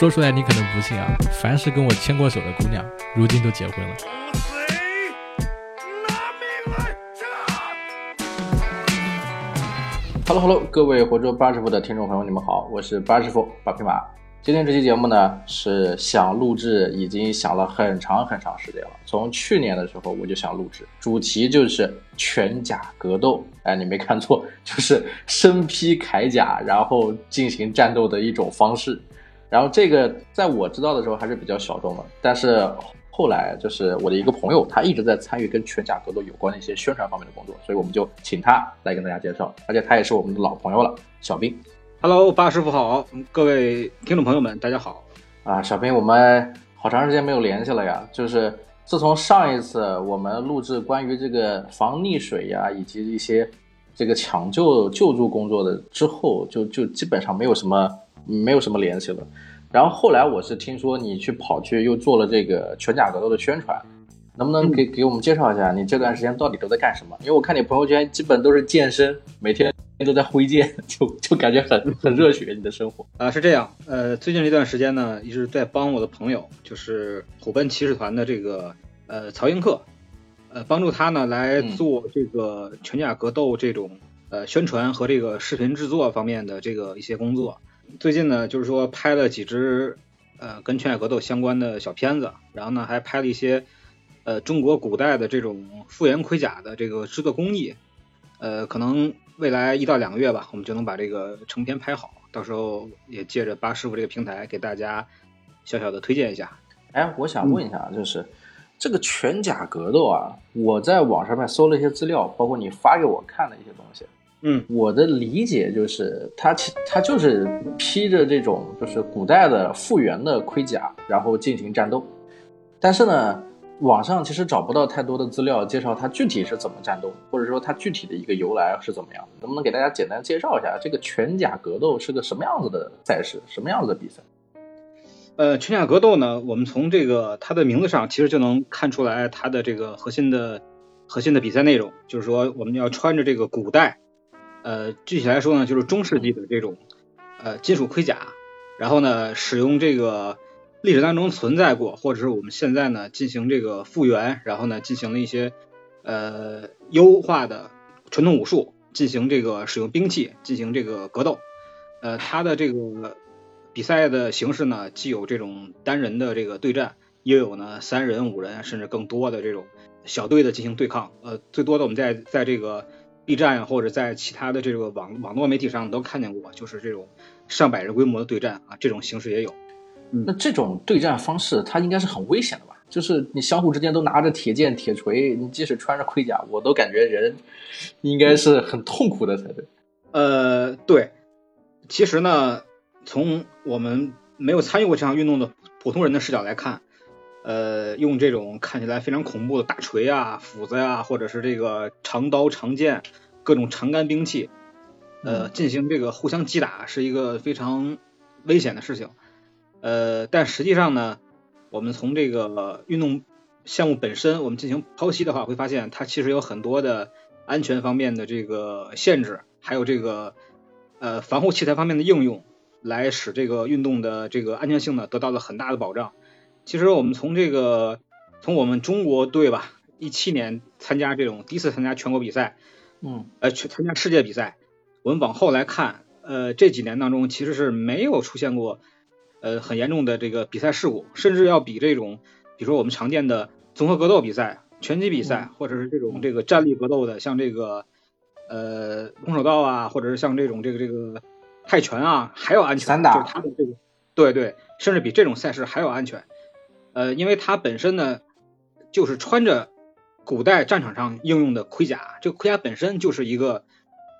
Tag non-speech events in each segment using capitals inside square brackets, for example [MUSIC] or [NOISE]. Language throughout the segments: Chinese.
说出来你可能不信啊，凡是跟我牵过手的姑娘，如今都结婚了。Hello Hello，各位活捉八师傅的听众朋友，你们好，我是八师傅八匹马。今天这期节目呢，是想录制，已经想了很长很长时间了。从去年的时候我就想录制，主题就是全甲格斗。哎，你没看错，就是身披铠甲，然后进行战斗的一种方式。然后这个在我知道的时候还是比较小众的，但是。后来就是我的一个朋友，他一直在参与跟全甲格斗有关的一些宣传方面的工作，所以我们就请他来跟大家介绍，而且他也是我们的老朋友了，小兵。Hello，八师傅好，各位听众朋友们，大家好。啊，小兵，我们好长时间没有联系了呀，就是自从上一次我们录制关于这个防溺水呀，以及一些这个抢救救助工作的之后，就就基本上没有什么没有什么联系了。然后后来我是听说你去跑去又做了这个全甲格斗的宣传，能不能给给我们介绍一下你这段时间到底都在干什么？因为我看你朋友圈基本都是健身，每天都在挥剑，[LAUGHS] 就就感觉很 [LAUGHS] 很热血你的生活啊。是这样，呃，最近这段时间呢，一直在帮我的朋友，就是虎贲骑士团的这个呃曹英克，呃，帮助他呢来做这个拳甲格斗这种呃宣传和这个视频制作方面的这个一些工作。最近呢，就是说拍了几支呃跟全甲格斗相关的小片子，然后呢还拍了一些呃中国古代的这种复原盔甲的这个制作工艺，呃可能未来一到两个月吧，我们就能把这个成片拍好，到时候也借着八师傅这个平台给大家小小的推荐一下。哎，我想问一下，就是这个全甲格斗啊，我在网上面搜了一些资料，包括你发给我看的一些东西。嗯，我的理解就是，他其他就是披着这种就是古代的复原的盔甲，然后进行战斗。但是呢，网上其实找不到太多的资料介绍它具体是怎么战斗，或者说它具体的一个由来是怎么样。能不能给大家简单介绍一下这个全甲格斗是个什么样子的赛事，什么样子的比赛？呃，全甲格斗呢，我们从这个它的名字上其实就能看出来它的这个核心的核心的比赛内容，就是说我们要穿着这个古代。呃，具体来说呢，就是中世纪的这种呃金属盔甲，然后呢，使用这个历史当中存在过，或者是我们现在呢进行这个复原，然后呢进行了一些呃优化的传统武术，进行这个使用兵器，进行这个格斗。呃，它的这个比赛的形式呢，既有这种单人的这个对战，又有呢三人、五人甚至更多的这种小队的进行对抗。呃，最多的我们在在这个。B 站呀，或者在其他的这个网网络媒体上都看见过，就是这种上百人规模的对战啊，这种形式也有。嗯那这种对战方式，它应该是很危险的吧？就是你相互之间都拿着铁剑、铁锤，你即使穿着盔甲，我都感觉人应该是很痛苦的才对。呃，对，其实呢，从我们没有参与过这项运动的普通人的视角来看。呃，用这种看起来非常恐怖的大锤啊、斧子呀，或者是这个长刀、长剑，各种长杆兵器，呃，进行这个互相击打，是一个非常危险的事情。呃，但实际上呢，我们从这个运动项目本身，我们进行剖析的话，会发现它其实有很多的安全方面的这个限制，还有这个呃防护器材方面的应用，来使这个运动的这个安全性呢得到了很大的保障。其实我们从这个，从我们中国队吧，一七年参加这种第一次参加全国比赛，嗯，呃，去参加世界比赛，我们往后来看，呃，这几年当中其实是没有出现过，呃，很严重的这个比赛事故，甚至要比这种，比如说我们常见的综合格斗比赛、拳击比赛，或者是这种这个站立格斗的，像这个呃空手道啊，或者是像这种这个这个泰拳啊，还要安全，散打，就是他的这个，对对，甚至比这种赛事还要安全。呃，因为它本身呢，就是穿着古代战场上应用的盔甲，这个盔甲本身就是一个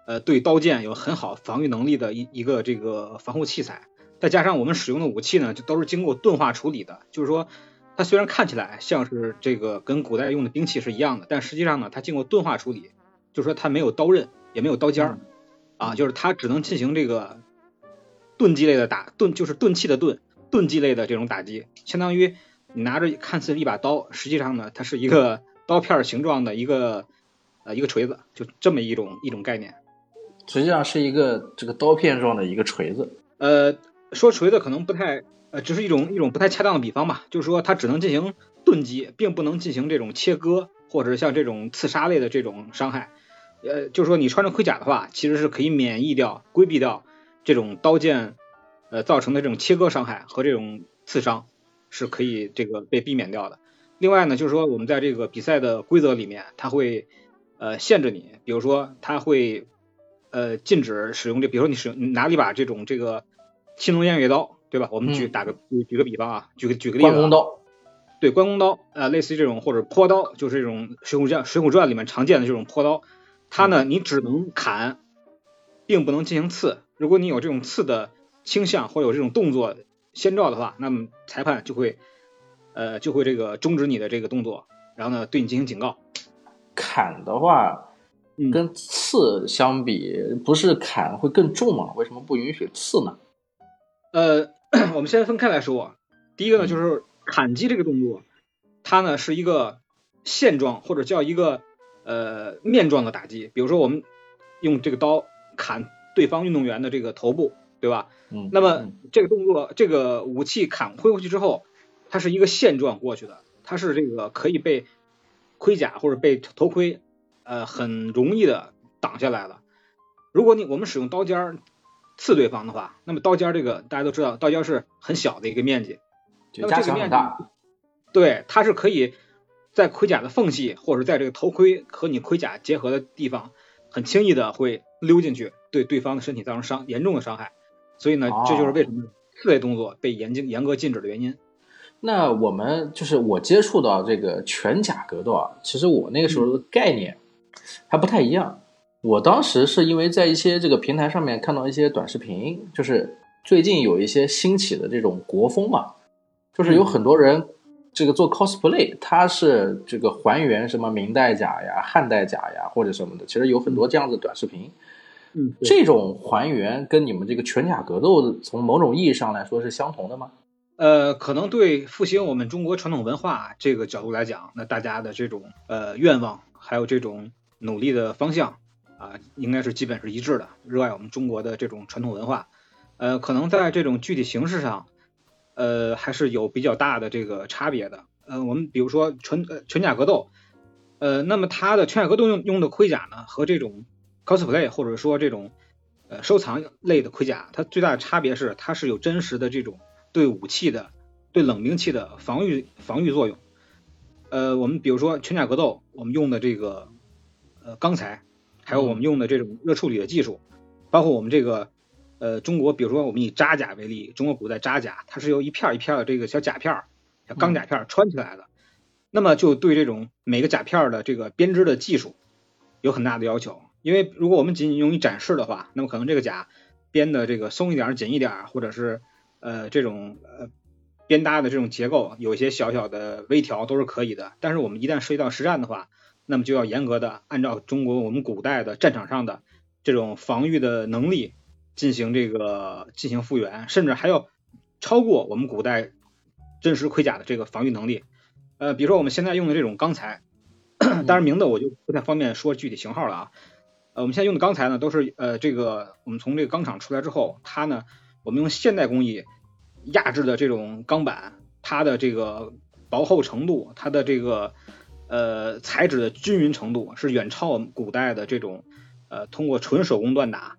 呃对刀剑有很好防御能力的一一个这个防护器材，再加上我们使用的武器呢，就都是经过钝化处理的，就是说它虽然看起来像是这个跟古代用的兵器是一样的，但实际上呢，它经过钝化处理，就是说它没有刀刃，也没有刀尖儿，啊，就是它只能进行这个钝击类的打钝，就是钝器的钝，钝击类的这种打击，相当于。你拿着看似一把刀，实际上呢，它是一个 [LAUGHS] 刀片形状的一个呃一个锤子，就这么一种一种概念。实际上是一个这个刀片状的一个锤子。呃，说锤子可能不太呃，只是一种一种不太恰当的比方吧，就是说它只能进行钝击，并不能进行这种切割或者像这种刺杀类的这种伤害。呃，就是说你穿着盔甲的话，其实是可以免疫掉、规避掉这种刀剑呃造成的这种切割伤害和这种刺伤，是可以这个被避免掉的。另外呢，就是说我们在这个比赛的规则里面，它会呃限制你，比如说它会呃禁止使用这，比如说你使用你拿了一把这种这个青龙偃月刀，对吧？我们举嗯打个举举个比方啊，举个举个例子啊，关公刀，对，关公刀，呃，类似于这种或者坡刀，就是这种《水浒传》《水浒传》里面常见的这种坡刀，它呢，你只能砍，并不能进行刺。如果你有这种刺的倾向或者有这种动作先兆的话，那么裁判就会，呃，就会这个终止你的这个动作，然后呢，对你进行警告。砍的话嗯跟刺相比，不是砍会更重吗？为什么不允许刺呢？呃，我们先分开来说，第一个呢，嗯就是砍击这个动作，它呢是一个线状或者叫一个呃面状的打击。比如说，我们用这个刀砍对方运动员的这个头部，对吧？嗯，那么嗯这个动作，这个武器砍挥过去之后，它是一个线状过去的，它是这个可以被盔甲或者被头盔呃很容易的挡下来了。如果你我们使用刀尖儿刺对方的话，那么刀尖儿这个大家都知道，刀尖儿是很小的一个面积，就加那么这个面积对，它是可以在盔甲的缝隙或者在这个头盔和你盔甲结合的地方，很轻易的会溜进去，对对方的身体造成伤严重的伤害。所以呢，这就是为什么刺类动作被严禁严格禁止的原因。那我们就是我接触到这个全甲格斗啊，其实我那个时候的概念还不太一样。我当时是因为在一些这个平台上面看到一些短视频，就是最近有一些兴起的这种国风嘛，就是有很多人这个做 cosplay，他是这个还原什么明代甲呀、汉代甲呀或者什么的，其实有很多这样子的短视频。嗯，这种还原跟你们这个全甲格斗从某种意义上来说是相同的吗？呃，可能对复兴我们中国传统文化这个角度来讲，那大家的这种呃愿望，还有这种努力的方向啊，应该是基本是一致的，热爱我们中国的这种传统文化。呃，可能在这种具体形式上，呃，还是有比较大的这个差别的。呃，我们比如说全呃全甲格斗，呃，那么它的全甲格斗用用的盔甲呢，和这种 cosplay 或者说这种呃收藏类的盔甲，它最大的差别是它是有真实的这种对武器的、对冷兵器的防御防御作用。呃，我们比如说全甲格斗，我们用的这个呃钢材，还有我们用的这种热处理的技术，包括我们这个呃中国，比如说我们以扎甲为例，中国古代扎甲，它是由一片儿一片儿的这个小甲片儿、小钢甲片儿穿起来的，那么就对这种每个甲片儿的这个编织的技术有很大的要求。因为如果我们仅仅用于展示的话，那么可能这个甲编的这个松一点、紧一点，或者是呃这种呃编搭的这种结构有一些小小的微调都是可以的。但是我们一旦涉及到实战的话，那么就要严格的按照中国我们古代的战场上的这种防御的能力进行这个进行复原，甚至还要超过我们古代真实盔甲的这个防御能力。呃，比如说我们现在用的这种钢材，[COUGHS] 当然名字我就不太方便说具体型号了啊。呃，我们现在用的钢材呢，都是呃这个我们从这个钢厂出来之后，它呢我们用现代工艺压制的这种钢板，它的这个薄厚程度，它的这个呃材质的均匀程度是远超我们古代的这种呃通过纯手工锻打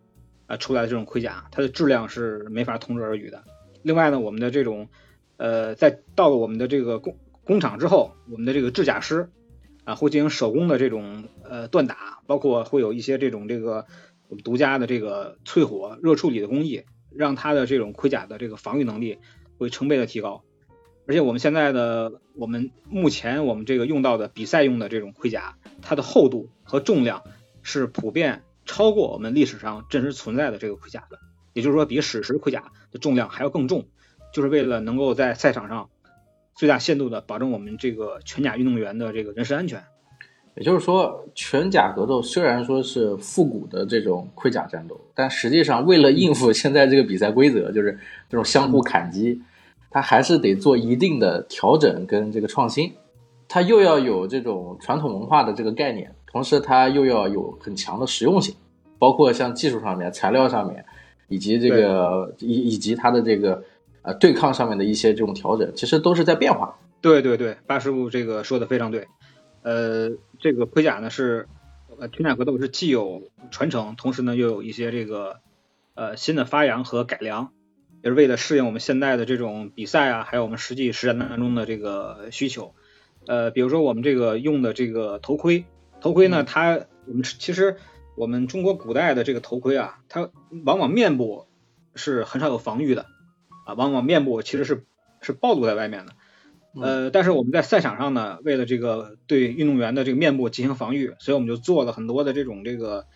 呃出来的这种盔甲，它的质量是没法同日而语的。另外呢，我们的这种呃在到了我们的这个工工厂之后，我们的这个制甲师啊会进行手工的这种呃锻打，包括会有一些这种这个我们独家的这个淬火热处理的工艺，让它的这种盔甲的这个防御能力会成倍的提高。而且我们现在的我们目前我们这个用到的比赛用的这种盔甲，它的厚度和重量是普遍超过我们历史上真实存在的这个盔甲的，也就是说比史实盔甲的重量还要更重，就是为了能够在赛场上最大限度的保证我们这个全甲运动员的这个人身安全。也就是说，全甲格斗虽然说是复古的这种盔甲战斗，但实际上为了应付现在这个比赛规则，[LAUGHS] 就是这种相互砍击，它还是得做一定的调整跟这个创新。它又要有这种传统文化的这个概念，同时它又要有很强的实用性，包括像技术上面、材料上面，以及这个以以及它的这个呃对抗上面的一些这种调整，其实都是在变化。对对对，八师傅这个说的非常对。呃，这个盔甲呢是呃全甲格斗是既有传承，同时呢又有一些这个呃新的发扬和改良，也是为了适应我们现在的这种比赛啊，还有我们实际实战当中的这个需求。呃，比如说我们这个用的这个头盔，头盔呢，它我们其实我们中国古代的这个头盔啊，它往往面部是很少有防御的啊，往往面部其实是是暴露在外面的。呃，但是我们在赛场上呢，为了这个对运动员的这个面部进行防御，所以我们就做了很多的这种这个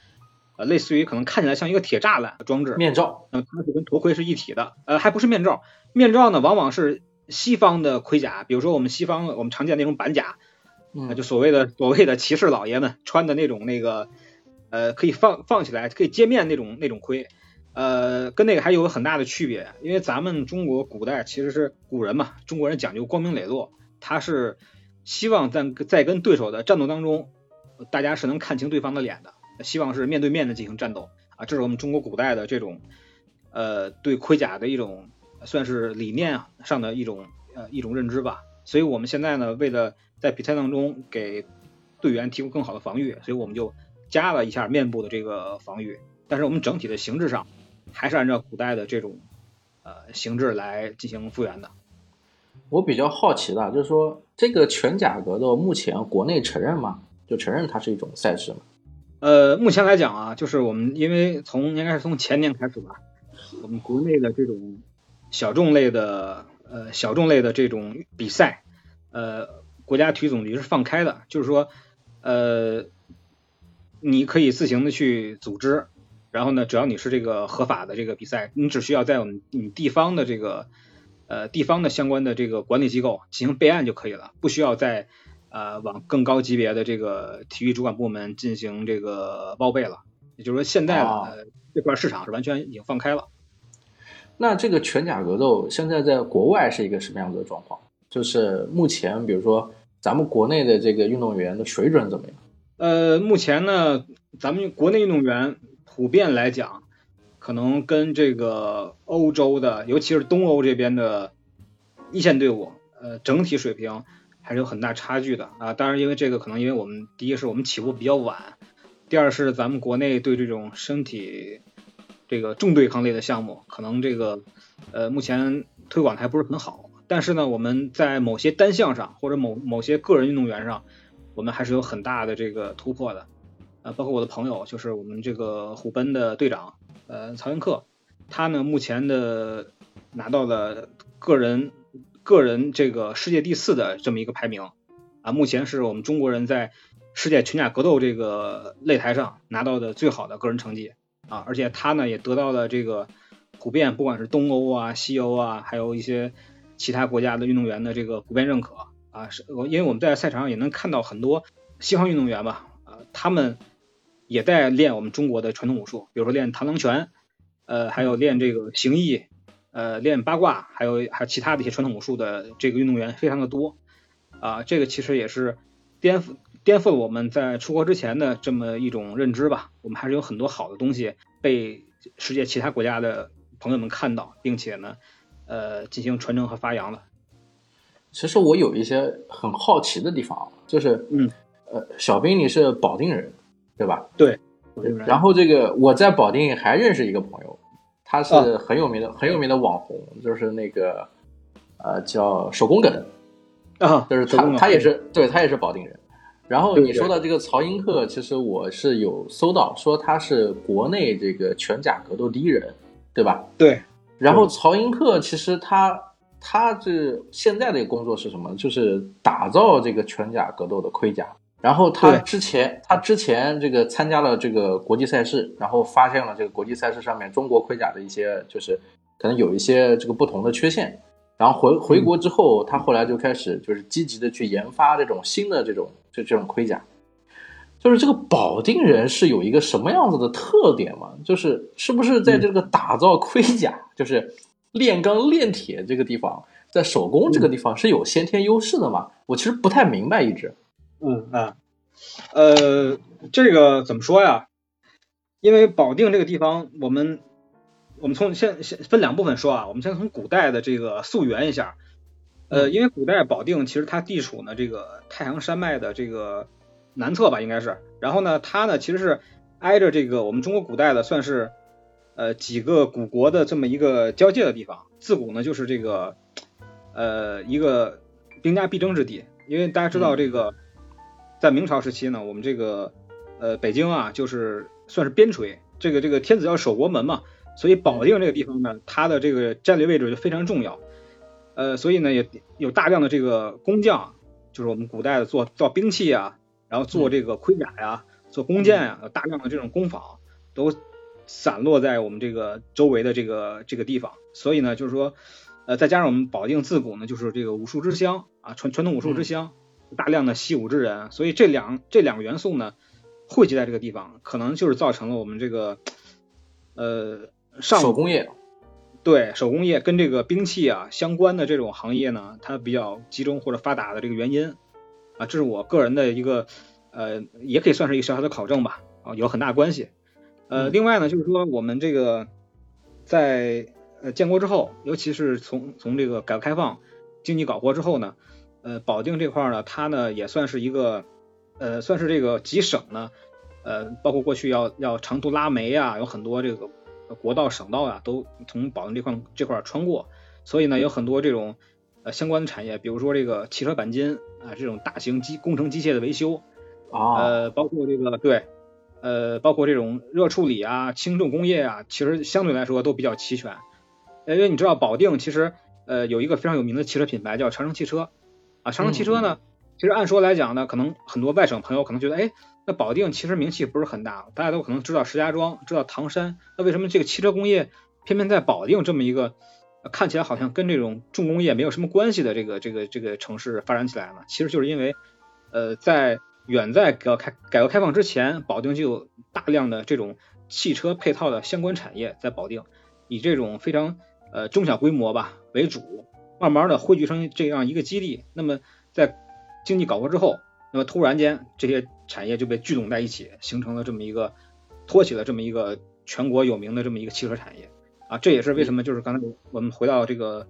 呃，类似于可能看起来像一个铁栅栏的装置面罩，那么它是跟头盔是一体的，呃，还不是面罩，面罩呢往往是西方的盔甲，比如说我们西方我们常见那种板甲，嗯，就所谓的所谓的骑士老爷们穿的那种那个呃可以放放起来可以接面那种那种盔。呃，跟那个还有很大的区别，因为咱们中国古代其实是古人嘛，中国人讲究光明磊落，他是希望在在跟对手的战斗当中，大家是能看清对方的脸的，希望是面对面的进行战斗啊，这是我们中国古代的这种呃对盔甲的一种算是理念上的一种呃一种认知吧。所以我们现在呢，为了在比赛当中给队员提供更好的防御，所以我们就加了一下面部的这个防御，但是我们整体的形制上。还是按照古代的这种呃形制来进行复原的。我比较好奇的，就是说这个全甲格斗目前国内承认吗？就承认它是一种赛事吗？呃，目前来讲啊，就是我们因为从应该是从前年开始吧，我们国内的这种小众类的呃小众类的这种比赛，呃，国家体育总局是放开的，就是说呃你可以自行的去组织。然后呢，只要你是这个合法的这个比赛，你只需要在我们你地方的这个呃地方的相关的这个管理机构进行备案就可以了，不需要再呃往更高级别的这个体育主管部门进行这个报备了。也就是说，现在啊这块市场是完全已经放开了。那这个全甲格斗现在在国外是一个什么样子的状况？就是目前，比如说咱们国内的这个运动员的水准怎么样？呃，目前呢，咱们国内运动员。普遍来讲，可能跟这个欧洲的，尤其是东欧这边的一线队伍，呃，整体水平还是有很大差距的啊。当然，因为这个可能因为我们第一是我们起步比较晚，第二是咱们国内对这种身体这个重对抗类的项目，可能这个呃目前推广的还不是很好。但是呢，我们在某些单项上或者某某些个人运动员上，我们还是有很大的这个突破的。呃，包括我的朋友，就是我们这个虎贲的队长，呃，曹云克，他呢目前的拿到了个人个人这个世界第四的这么一个排名，啊，目前是我们中国人在世界群甲格斗这个擂台上拿到的最好的个人成绩，啊，而且他呢也得到了这个普遍不管是东欧啊、西欧啊，还有一些其他国家的运动员的这个普遍认可，啊，是，因为我们在赛场上也能看到很多西方运动员吧，啊，他们。也在练我们中国的传统武术，比如说练螳螂拳，呃，还有练这个形意，呃，练八卦，还有还有其他的一些传统武术的这个运动员非常的多，啊，这个其实也是颠覆颠覆了我们在出国之前的这么一种认知吧。我们还是有很多好的东西被世界其他国家的朋友们看到，并且呢，呃，进行传承和发扬了。其实我有一些很好奇的地方，就是，嗯，呃，小兵你是保定人。对吧？对。然后这个我在保定还认识一个朋友，他是很有名的很有名的网红，就是那个呃叫手工梗啊，就是他他也是对他也是保定人。然后你说的这个曹英克，其实我是有搜到，说他是国内这个全甲格斗第一人，对吧？对。然后曹英克其实他他这现在的工作是什么？就是打造这个全甲格斗的盔甲。然后他之前，他之前这个参加了这个国际赛事，然后发现了这个国际赛事上面中国盔甲的一些，就是可能有一些这个不同的缺陷。然后回回国之后，他后来就开始就是积极的去研发这种新的这种就这种盔甲。就是这个保定人是有一个什么样子的特点吗？就是是不是在这个打造盔甲，就是炼钢炼铁这个地方，在手工这个地方是有先天优势的吗？我其实不太明白一直。嗯啊，呃，这个怎么说呀？因为保定这个地方，我们我们从先先分两部分说啊，我们先从古代的这个溯源一下。呃，因为古代保定其实它地处呢这个太行山脉的这个南侧吧，应该是。然后呢，它呢其实是挨着这个我们中国古代的算是呃几个古国的这么一个交界的地方。自古呢就是这个呃一个兵家必争之地。因为大家知道这个在明朝时期呢，我们这个呃北京啊就是算是边陲，这个这个天子要守国门嘛，所以保定这个地方呢，它的这个战略位置就非常重要。呃，所以呢，也有大量的这个工匠，就是我们古代的做造兵器啊，然后做这个盔甲呀，做弓箭啊，有大量的这种工坊都散落在我们这个周围的这个这个地方。所以呢，就是说，呃，再加上我们保定自古呢就是这个武术之乡啊，传传统武术之乡，大量的习武之人，所以这两这两个元素呢汇集在这个地方，可能就是造成了我们这个呃上手工业。对手工业跟这个兵器啊相关的这种行业呢，它比较集中或者发达的这个原因啊，这是我个人的一个呃，也可以算是一个小小的考证吧啊，有很大关系。呃，另外呢，就是说我们这个在呃建国之后，尤其是从从这个改革开放经济搞活之后呢，呃，保定这块呢，它呢也算是一个呃，算是这个几省呢，呃，包括过去要要长途拉煤啊，有很多这个。国道、省道啊，都从保定这块这块穿过，所以呢，有很多这种呃相关的产业，比如说这个汽车钣金啊，这种大型机工程机械的维修啊，呃，包括这个对，呃，包括这种热处理啊、轻重工业啊，其实相对来说都比较齐全。因为你知道保定其实呃有一个非常有名的汽车品牌叫长城汽车啊，长城汽车呢，其实按说来讲呢，可能很多外省朋友可能觉得，哎。那保定其实名气不是很大，大家都可能知道石家庄，知道唐山。那为什么这个汽车工业偏偏在保定这么一个看起来好像跟这种重工业没有什么关系的这个这个这个城市发展起来呢？其实就是因为，呃，在远在改革开改革开放之前，保定就有大量的这种汽车配套的相关产业在保定，以这种非常呃中小规模吧为主，慢慢的汇聚成这样一个基地。那么在经济搞活之后。那么突然间，这些产业就被聚拢在一起，形成了这么一个，托起了这么一个全国有名的这么一个汽车产业啊！这也是为什么，就是刚才我们回到这个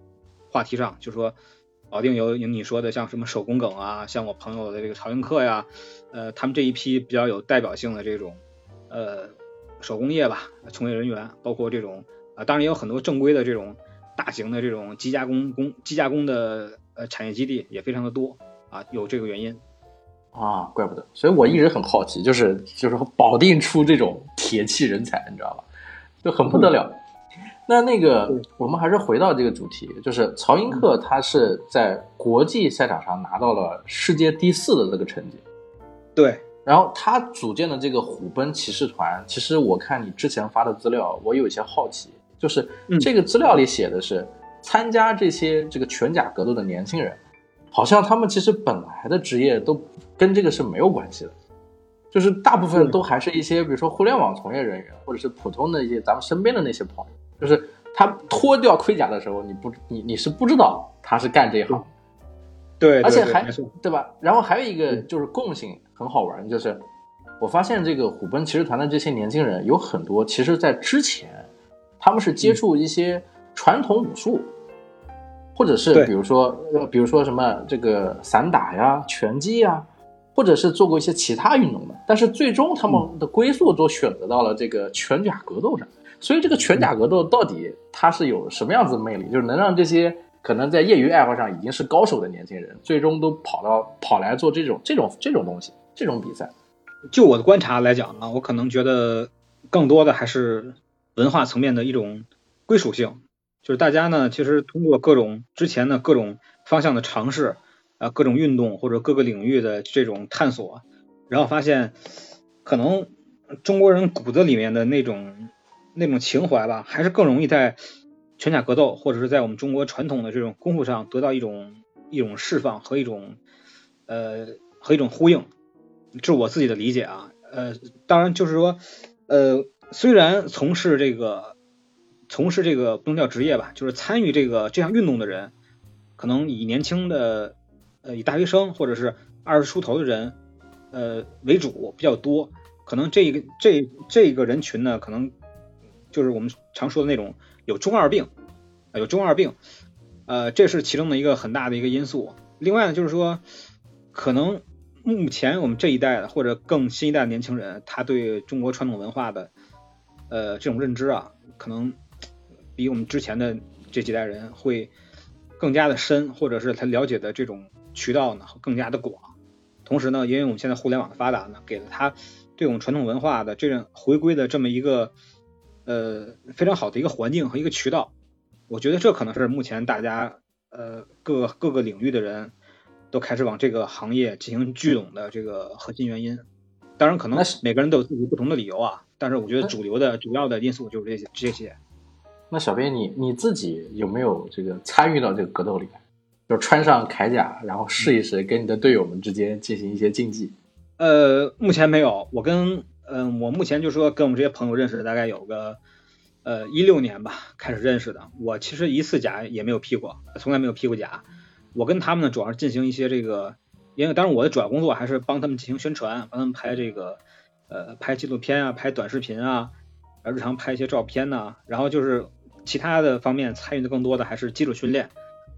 话题上，就说保定有你说的像什么手工梗啊，像我朋友的这个曹云客呀，呃，他们这一批比较有代表性的这种呃手工业吧从业人员，包括这种啊，当然也有很多正规的这种大型的这种机加工工机加工的呃产业基地也非常的多啊，有这个原因。啊，怪不得，所以我一直很好奇，就是就是保定出这种铁器人才，你知道吧？就很不得了。那那个，我们还是回到这个主题，就是曹英克他是在国际赛场上拿到了世界第四的这个成绩。对，然后他组建的这个虎贲骑士团，其实我看你之前发的资料，我有一些好奇，就是这个资料里写的是参加这些这个拳甲格斗的年轻人。好像他们其实本来的职业都跟这个是没有关系的，就是大部分都还是一些，比如说互联网从业人员，或者是普通的一些咱们身边的那些朋友。就是他脱掉盔甲的时候，你不你你是不知道他是干这一行，对，而且还对吧？然后还有一个就是共性很好玩，就是我发现这个虎贲骑士团的这些年轻人有很多，其实在之前他们是接触一些传统武术。或者是比如说，呃，比如说什么这个散打呀、拳击呀，或者是做过一些其他运动的，但是最终他们的归宿都选择到了这个拳甲格斗上。所以这个拳甲格斗到底它是有什么样子的魅力？就是能让这些可能在业余爱好上已经是高手的年轻人，最终都跑到跑来做这种这种这种东西，这种比赛。就我的观察来讲呢，我可能觉得更多的还是文化层面的一种归属性。就是大家呢，其实通过各种之前的各种方向的尝试，啊，各种运动或者各个领域的这种探索，然后发现，可能中国人骨子里面的那种那种情怀吧，还是更容易在拳甲格斗或者是在我们中国传统的这种功夫上得到一种一种释放和一种呃和一种呼应，这是我自己的理解啊，呃，当然就是说，呃，虽然从事这个。从事这个不能叫职业吧，就是参与这个这项运动的人，可能以年轻的呃以大学生或者是二十出头的人呃为主比较多，可能这个这这个人群呢，可能就是我们常说的那种有中二病，有中二病，呃，这是其中的一个很大的一个因素。另外呢，就是说，可能目前我们这一代的或者更新一代的年轻人，他对中国传统文化的呃这种认知啊，可能比我们之前的这几代人会更加的深，或者是他了解的这种渠道呢更加的广。同时呢，因为我们现在互联网的发达呢，给了他这种传统文化的这种回归的这么一个呃非常好的一个环境和一个渠道。我觉得这可能是目前大家呃各各个领域的人都开始往这个行业进行聚拢的这个核心原因。当然，可能每个人都有自己不同的理由啊。但是我觉得主流的主要的因素就是这些这些。那小编，你你自己有没有这个参与到这个格斗里面？就穿上铠甲，然后试一试跟你的队友们之间进行一些竞技。呃，目前没有。我跟嗯，我目前就说跟我们这些朋友认识大概有个呃一六年吧，开始认识的。我其实一次甲也没有披过，从来没有披过甲。我跟他们呢，主要是进行一些这个，因为当然我的主要工作还是帮他们进行宣传，帮他们拍这个呃拍纪录片啊，拍短视频啊，日常拍一些照片呐。然后就是其他的方面参与的更多的还是基础训练。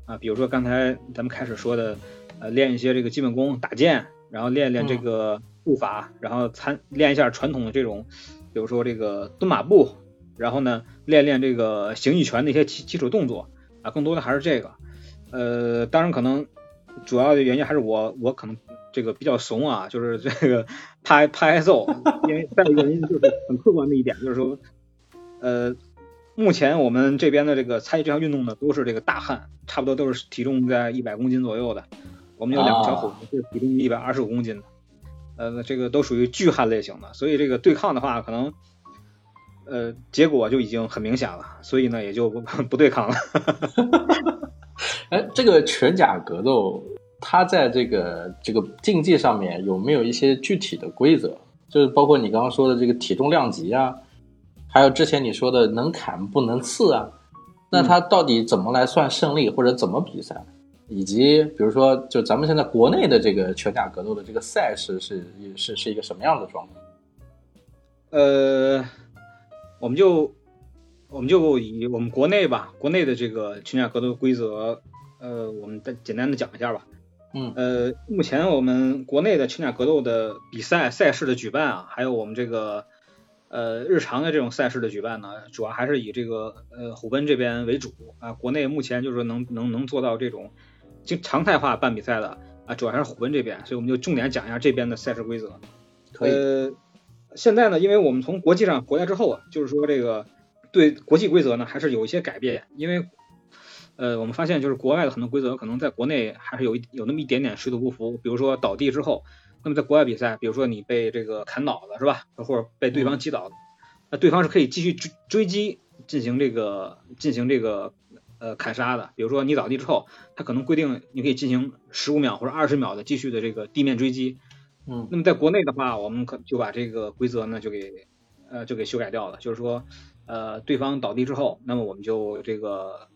啊，比如说刚才咱们开始说的，呃，练一些这个基本功，打剑，然后练练这个步法，然后参练一下传统的这种，比如说这个蹲马步，然后呢，练练这个形意拳的一些基基础动作，啊，更多的还是这个，呃，当然可能主要的原因还是我我可能这个比较怂啊，就是这个怕怕挨揍，因为再一个原因就是很客观的一点，就是说，呃。目前我们这边的这个参与这项运动的都是这个大汉，差不多都是体重在一百公斤左右的。我们有两个小伙子是体重一百二十五公斤的，呃，这个都属于巨汉类型的，所以这个对抗的话，可能呃结果就已经很明显了，所以呢也就不 [LAUGHS] 不对抗了。[LAUGHS] [LAUGHS] 哎，这个全甲格斗，它在这个这个竞技上面有没有一些具体的规则？就是包括你刚刚说的这个体重量级啊？还有之前你说的能砍不能刺啊，那它到底怎么来算胜利或者怎么比赛？以及比如说，就咱们现在国内的这个全甲格斗的这个赛事是是是一个什么样的状况？呃，我们就我们就以我们国内吧，国内的这个群甲格斗规则，呃，我们再简单的讲一下吧。嗯，呃，目前我们国内的群甲格斗的比赛赛事的举办啊，还有我们这个。呃，日常的这种赛事的举办呢，主要还是以这个呃虎贲这边为主啊。国内目前就是说能能能做到这种经常态化办比赛的啊，主要还是虎贲这边，所以我们就重点讲一下这边的赛事规则。可以。呃，现在呢，因为我们从国际上回来之后啊，就是说这个对国际规则呢还是有一些改变，因为呃我们发现就是国外的很多规则可能在国内还是有一有那么一点点水土不服，比如说倒地之后。那么在国外比赛，比如说你被这个砍倒了是吧，或者被对方击倒，那对方是可以继续追追击进行这个进行这个呃砍杀的。比如说你倒地之后，他可能规定你可以进行十五秒或者二十秒的继续的这个地面追击。嗯，那么在国内的话，我们可就把这个规则呢就给呃就给修改掉了，就是说呃对方倒地之后，那么我们就这个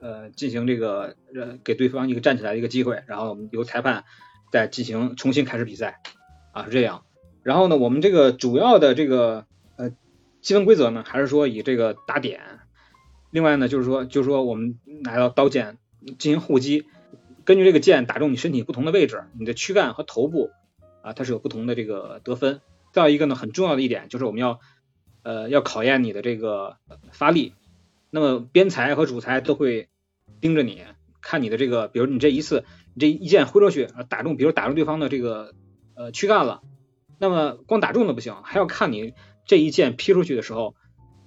呃进行这个呃给对方一个站起来的一个机会，然后我们由裁判。再进行重新开始比赛啊，是这样。然后呢，我们这个主要的这个呃积分规则呢，还是说以这个打点。另外呢，就是说，就是说我们拿到刀剑进行互击，根据这个剑打中你身体不同的位置，你的躯干和头部啊，它是有不同的这个得分。再有一个呢，很重要的一点就是我们要呃要考验你的这个发力。那么边裁和主裁都会盯着你看你的这个，比如你这一次。你这一剑挥出去，打中，比如打中对方的这个呃躯干了，那么光打中的不行，还要看你这一剑劈出去的时候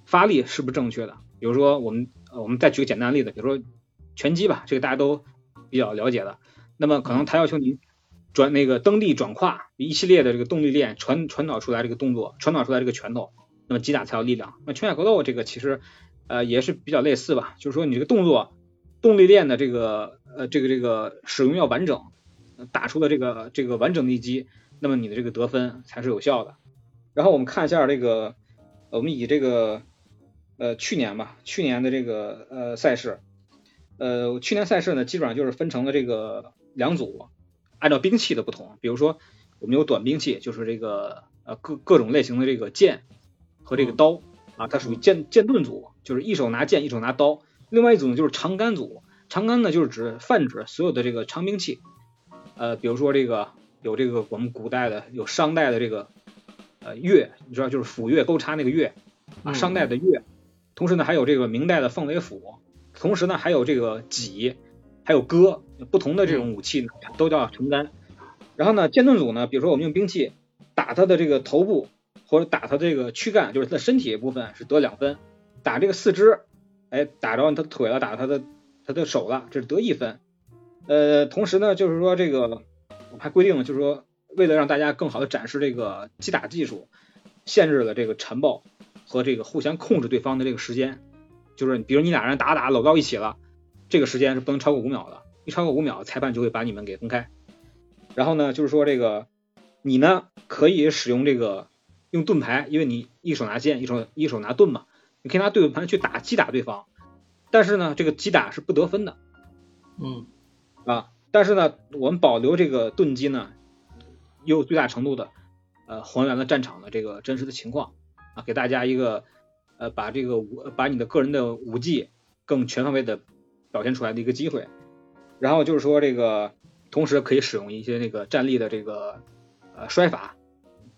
发力是不是正确的。比如说我们我们再举个简单的例子，比如说拳击吧，这个大家都比较了解的，那么可能他要求你转那个蹬地转胯一系列的这个动力链传传导出来这个动作，传导出来这个拳头，那么击打才有力量。那拳甲格斗这个其实呃也是比较类似吧，就是说你这个动作。动力链的这个呃这个这个使用要完整，打出的这个这个完整的一击，那么你的这个得分才是有效的。然后我们看一下这个，我们以这个呃去年吧，去年的这个呃赛事，呃去年赛事呢基本上就是分成了这个两组，按照兵器的不同，比如说我们有短兵器，就是这个呃各各种类型的这个剑和这个刀，啊，它属于剑剑盾组，就是一手拿剑，一手拿刀。另外一组呢就是长杆组，长杆呢就是指泛指所有的这个长兵器，呃，比如说这个有这个我们古代的有商代的这个呃钺，你知道就是斧钺钩叉那个钺啊，嗯商代的钺，同时呢还有这个明代的凤尾斧，同时呢还有这个戟，还有戈，不同的这种武器呢都叫长杆。然后呢，剑盾组呢，比如说我们用兵器打他的这个头部或者打他这个躯干，就是他的身体部分是得两分，打这个四肢，哎，打着他腿了，打他的他的手了，这是得一分。呃，同时呢，就是说这个我们还规定了，就是说为了让大家更好的展示这个击打技术，限制了这个缠抱和这个互相控制对方的这个时间，就是比如你俩人打打搂到一起了，这个时间是不能超过五秒的，一超过五秒，裁判就会把你们给分开。然后呢，就是说这个你呢可以使用这个用盾牌，因为你一手拿剑，一手一手拿盾嘛，你可以拿盾牌去打击打对方，但是呢，这个击打是不得分的嗯啊。但是呢，我们保留这个盾击呢，有最大程度的呃还原了战场的这个真实的情况啊，给大家一个呃把这个武把你的个人的武技更全方位的表现出来的一个机会。然后就是说这个同时可以使用一些那个战力的这个呃摔法，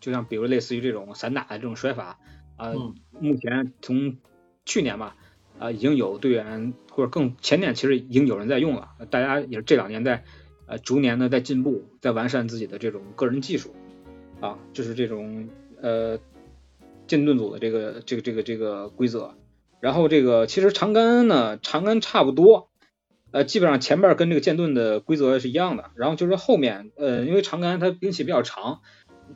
就像比如类似于这种散打的这种摔法啊、嗯目前从去年吧啊、已经有队员或者更前年其实已经有人在用了，大家也是这两年在呃逐年的在进步，在完善自己的这种个人技术啊，就是这种呃剑盾组的这个这个这个这个规则。然后这个其实长杆呢，长杆差不多，呃，基本上前面跟这个剑盾的规则是一样的。然后就是后面，呃，因为长杆它兵器比较长，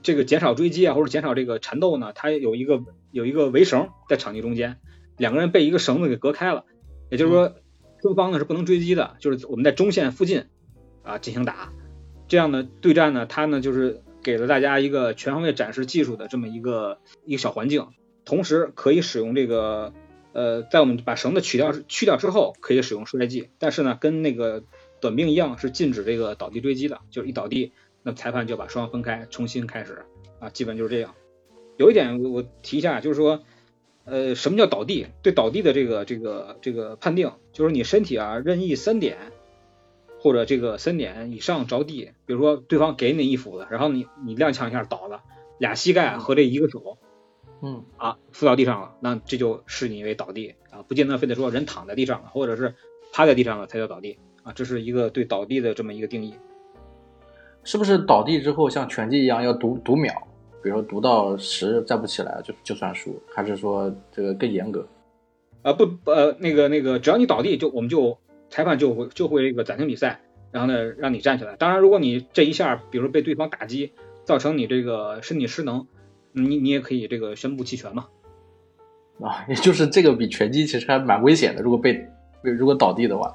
这个减少追击啊，或者减少这个缠斗呢，它有一个有一个围绳在场地中间，两个人被一个绳子给隔开了，也就是说双方呢是不能追击的，就是我们在中线附近啊进行打，这样的对战呢，它呢就是给了大家一个全方位展示技术的这么一个一个小环境，同时可以使用这个呃，在我们把绳子取掉去掉之后，可以使用摔技，但是呢，跟那个短兵一样，是禁止这个倒地追击的，就是一倒地，那裁判就把双方分开，重新开始啊，基本就是这样。有一点我我提一下，就是说，呃，什么叫倒地？对倒地的这个这个这个判定，就是你身体啊任意三点或者这个三点以上着地，比如说对方给你一斧子，然后你你踉跄一下倒了，俩膝盖和这一个手嗯啊扶到地上了，那这就视你为倒地啊，不见得非得说人躺在地上了，或者是趴在地上了才叫倒地啊，这是一个对倒地的这么一个定义。是不是倒地之后像拳击一样要读读秒？比如说读到十再不起来就就算输，还是说这个更严格？啊不呃那个那个，只要你倒地就我们就裁判就会就会这个暂停比赛，然后呢让你站起来。当然，如果你这一下比如说被对方打击，造成你这个身体失能，你你也可以这个宣布弃权嘛。啊，也就是这个比拳击其实还蛮危险的，如果被被如果倒地的话，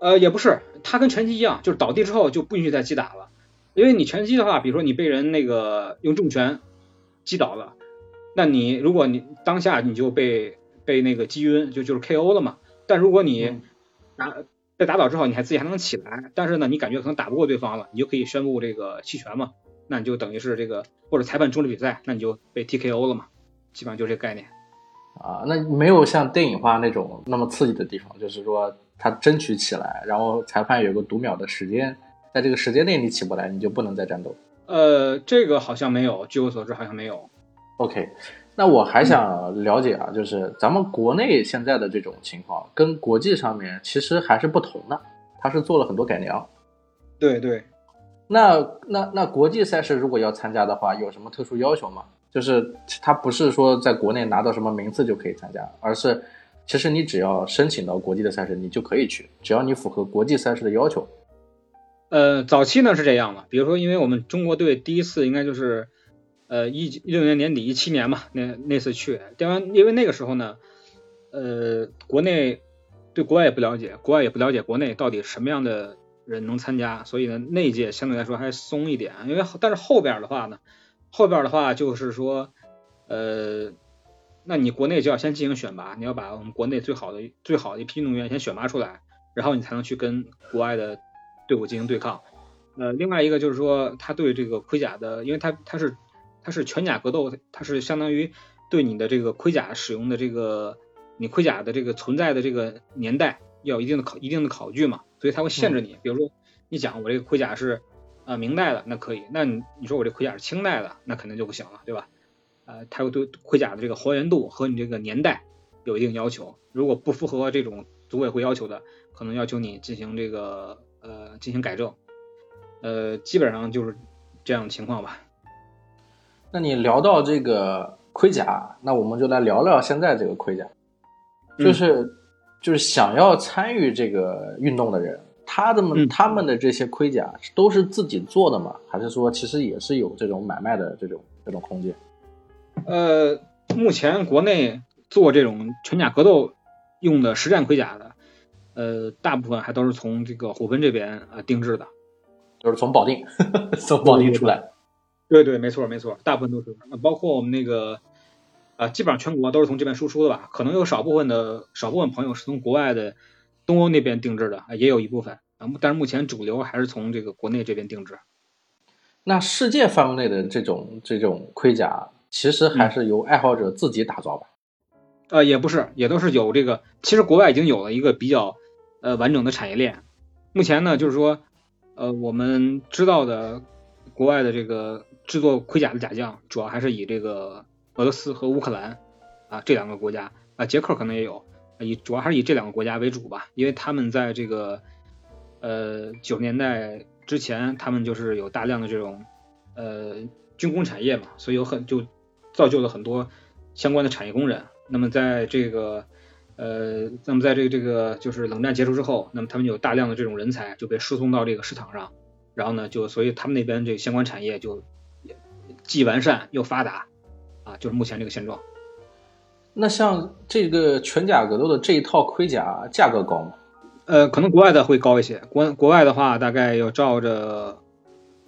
呃，也不是，它跟拳击一样，就是倒地之后就不允许再击打了。因为你拳击的话，比如说你被人那个用重拳击倒了，那你如果你当下你就被被那个击晕，就就是 KO 了嘛。但如果你嗯打被打倒之后，你还自己还能起来，但是呢，你感觉可能打不过对方了，你就可以宣布这个弃权嘛。那你就等于是这个或者裁判终止比赛，那你就被 TKO 了嘛。基本上就这个概念。啊，那没有像电影化那种那么刺激的地方，就是说他争取起来，然后裁判有个读秒的时间，在这个时间内你起不来，你就不能再战斗。呃，这个好像没有，据我所知好像没有。OK，那我还想了解啊，就是咱们国内现在的这种情况跟国际上面其实还是不同的，它是做了很多改良。对对，那那那国际赛事如果要参加的话，有什么特殊要求吗？就是它不是说在国内拿到什么名次就可以参加，而是其实你只要申请到国际的赛事，你就可以去，只要你符合国际赛事的要求。呃，早期呢是这样的，比如说，因为我们中国队第一次应该就是，呃，一一六年年底一七年嘛，那那次去，当然因为那个时候呢，呃，国内对国外也不了解，国外也不了解国内到底什么样的人能参加，所以呢，那一届相对来说还松一点，因为但是后边的话呢，后边的话就是说，呃，那你国内就要先进行选拔，你要把我们国内最好的最好的一批运动员先选拔出来，然后你才能去跟国外的队伍进行对抗。呃，另外一个就是说，他对这个盔甲的，因为他他是他是全甲格斗，它是相当于对你的这个盔甲使用的这个你盔甲的这个存在的这个年代要有一定的考一定的考据嘛，所以他会限制你。比如说你讲我这个盔甲是啊明代的，那可以；那你你说我这盔甲是清代的，那肯定就不行了，对吧？呃，它会对盔甲的这个还原度和你这个年代有一定要求，如果不符合这种组委会要求的，可能要求你进行这个呃进行改正。呃，基本上就是这样的情况吧。那你聊到这个盔甲，那我们就来聊聊现在这个盔甲，就是就是想要参与这个运动的人，他的们他们的这些盔甲都是自己做的吗？还是说其实也是有这种买卖的这种这种空间？呃，目前国内做这种全甲格斗用的实战盔甲的，呃，大部分还都是从这个虎贲这边啊定制的。就是从保定，[LAUGHS] 从保定出来。对对，没错没错，大部分都是，包括我们那个，啊，基本上全国都是从这边输出的吧？可能有少部分的少部分朋友是从国外的东欧那边定制的，也有一部分啊，但是目前主流还是从这个国内这边定制。那世界范围内的这种这种盔甲，其实还是由爱好者自己打造吧？呃，也不是，也都是有这个，其实国外已经有了一个比较呃完整的产业链。目前呢，就是说。呃，我们知道的国外的这个制作盔甲的甲匠，主要还是以这个俄罗斯和乌克兰啊这两个国家啊，捷克可能也有，以主要还是以这两个国家为主吧，因为他们在这个呃九十年代之前，他们就是有大量的这种呃军工产业嘛，所以有很就造就了很多相关的产业工人。那么在这个呃，那么在这个这个就是冷战结束之后，那么他们有大量的这种人才就被输送到这个市场上，然后呢，就所以他们那边这个相关产业就既完善又发达啊，就是目前这个现状。那像这个全甲格斗的这一套盔甲价格高吗？呃，可能国外的会高一些，国国外的话大概要照着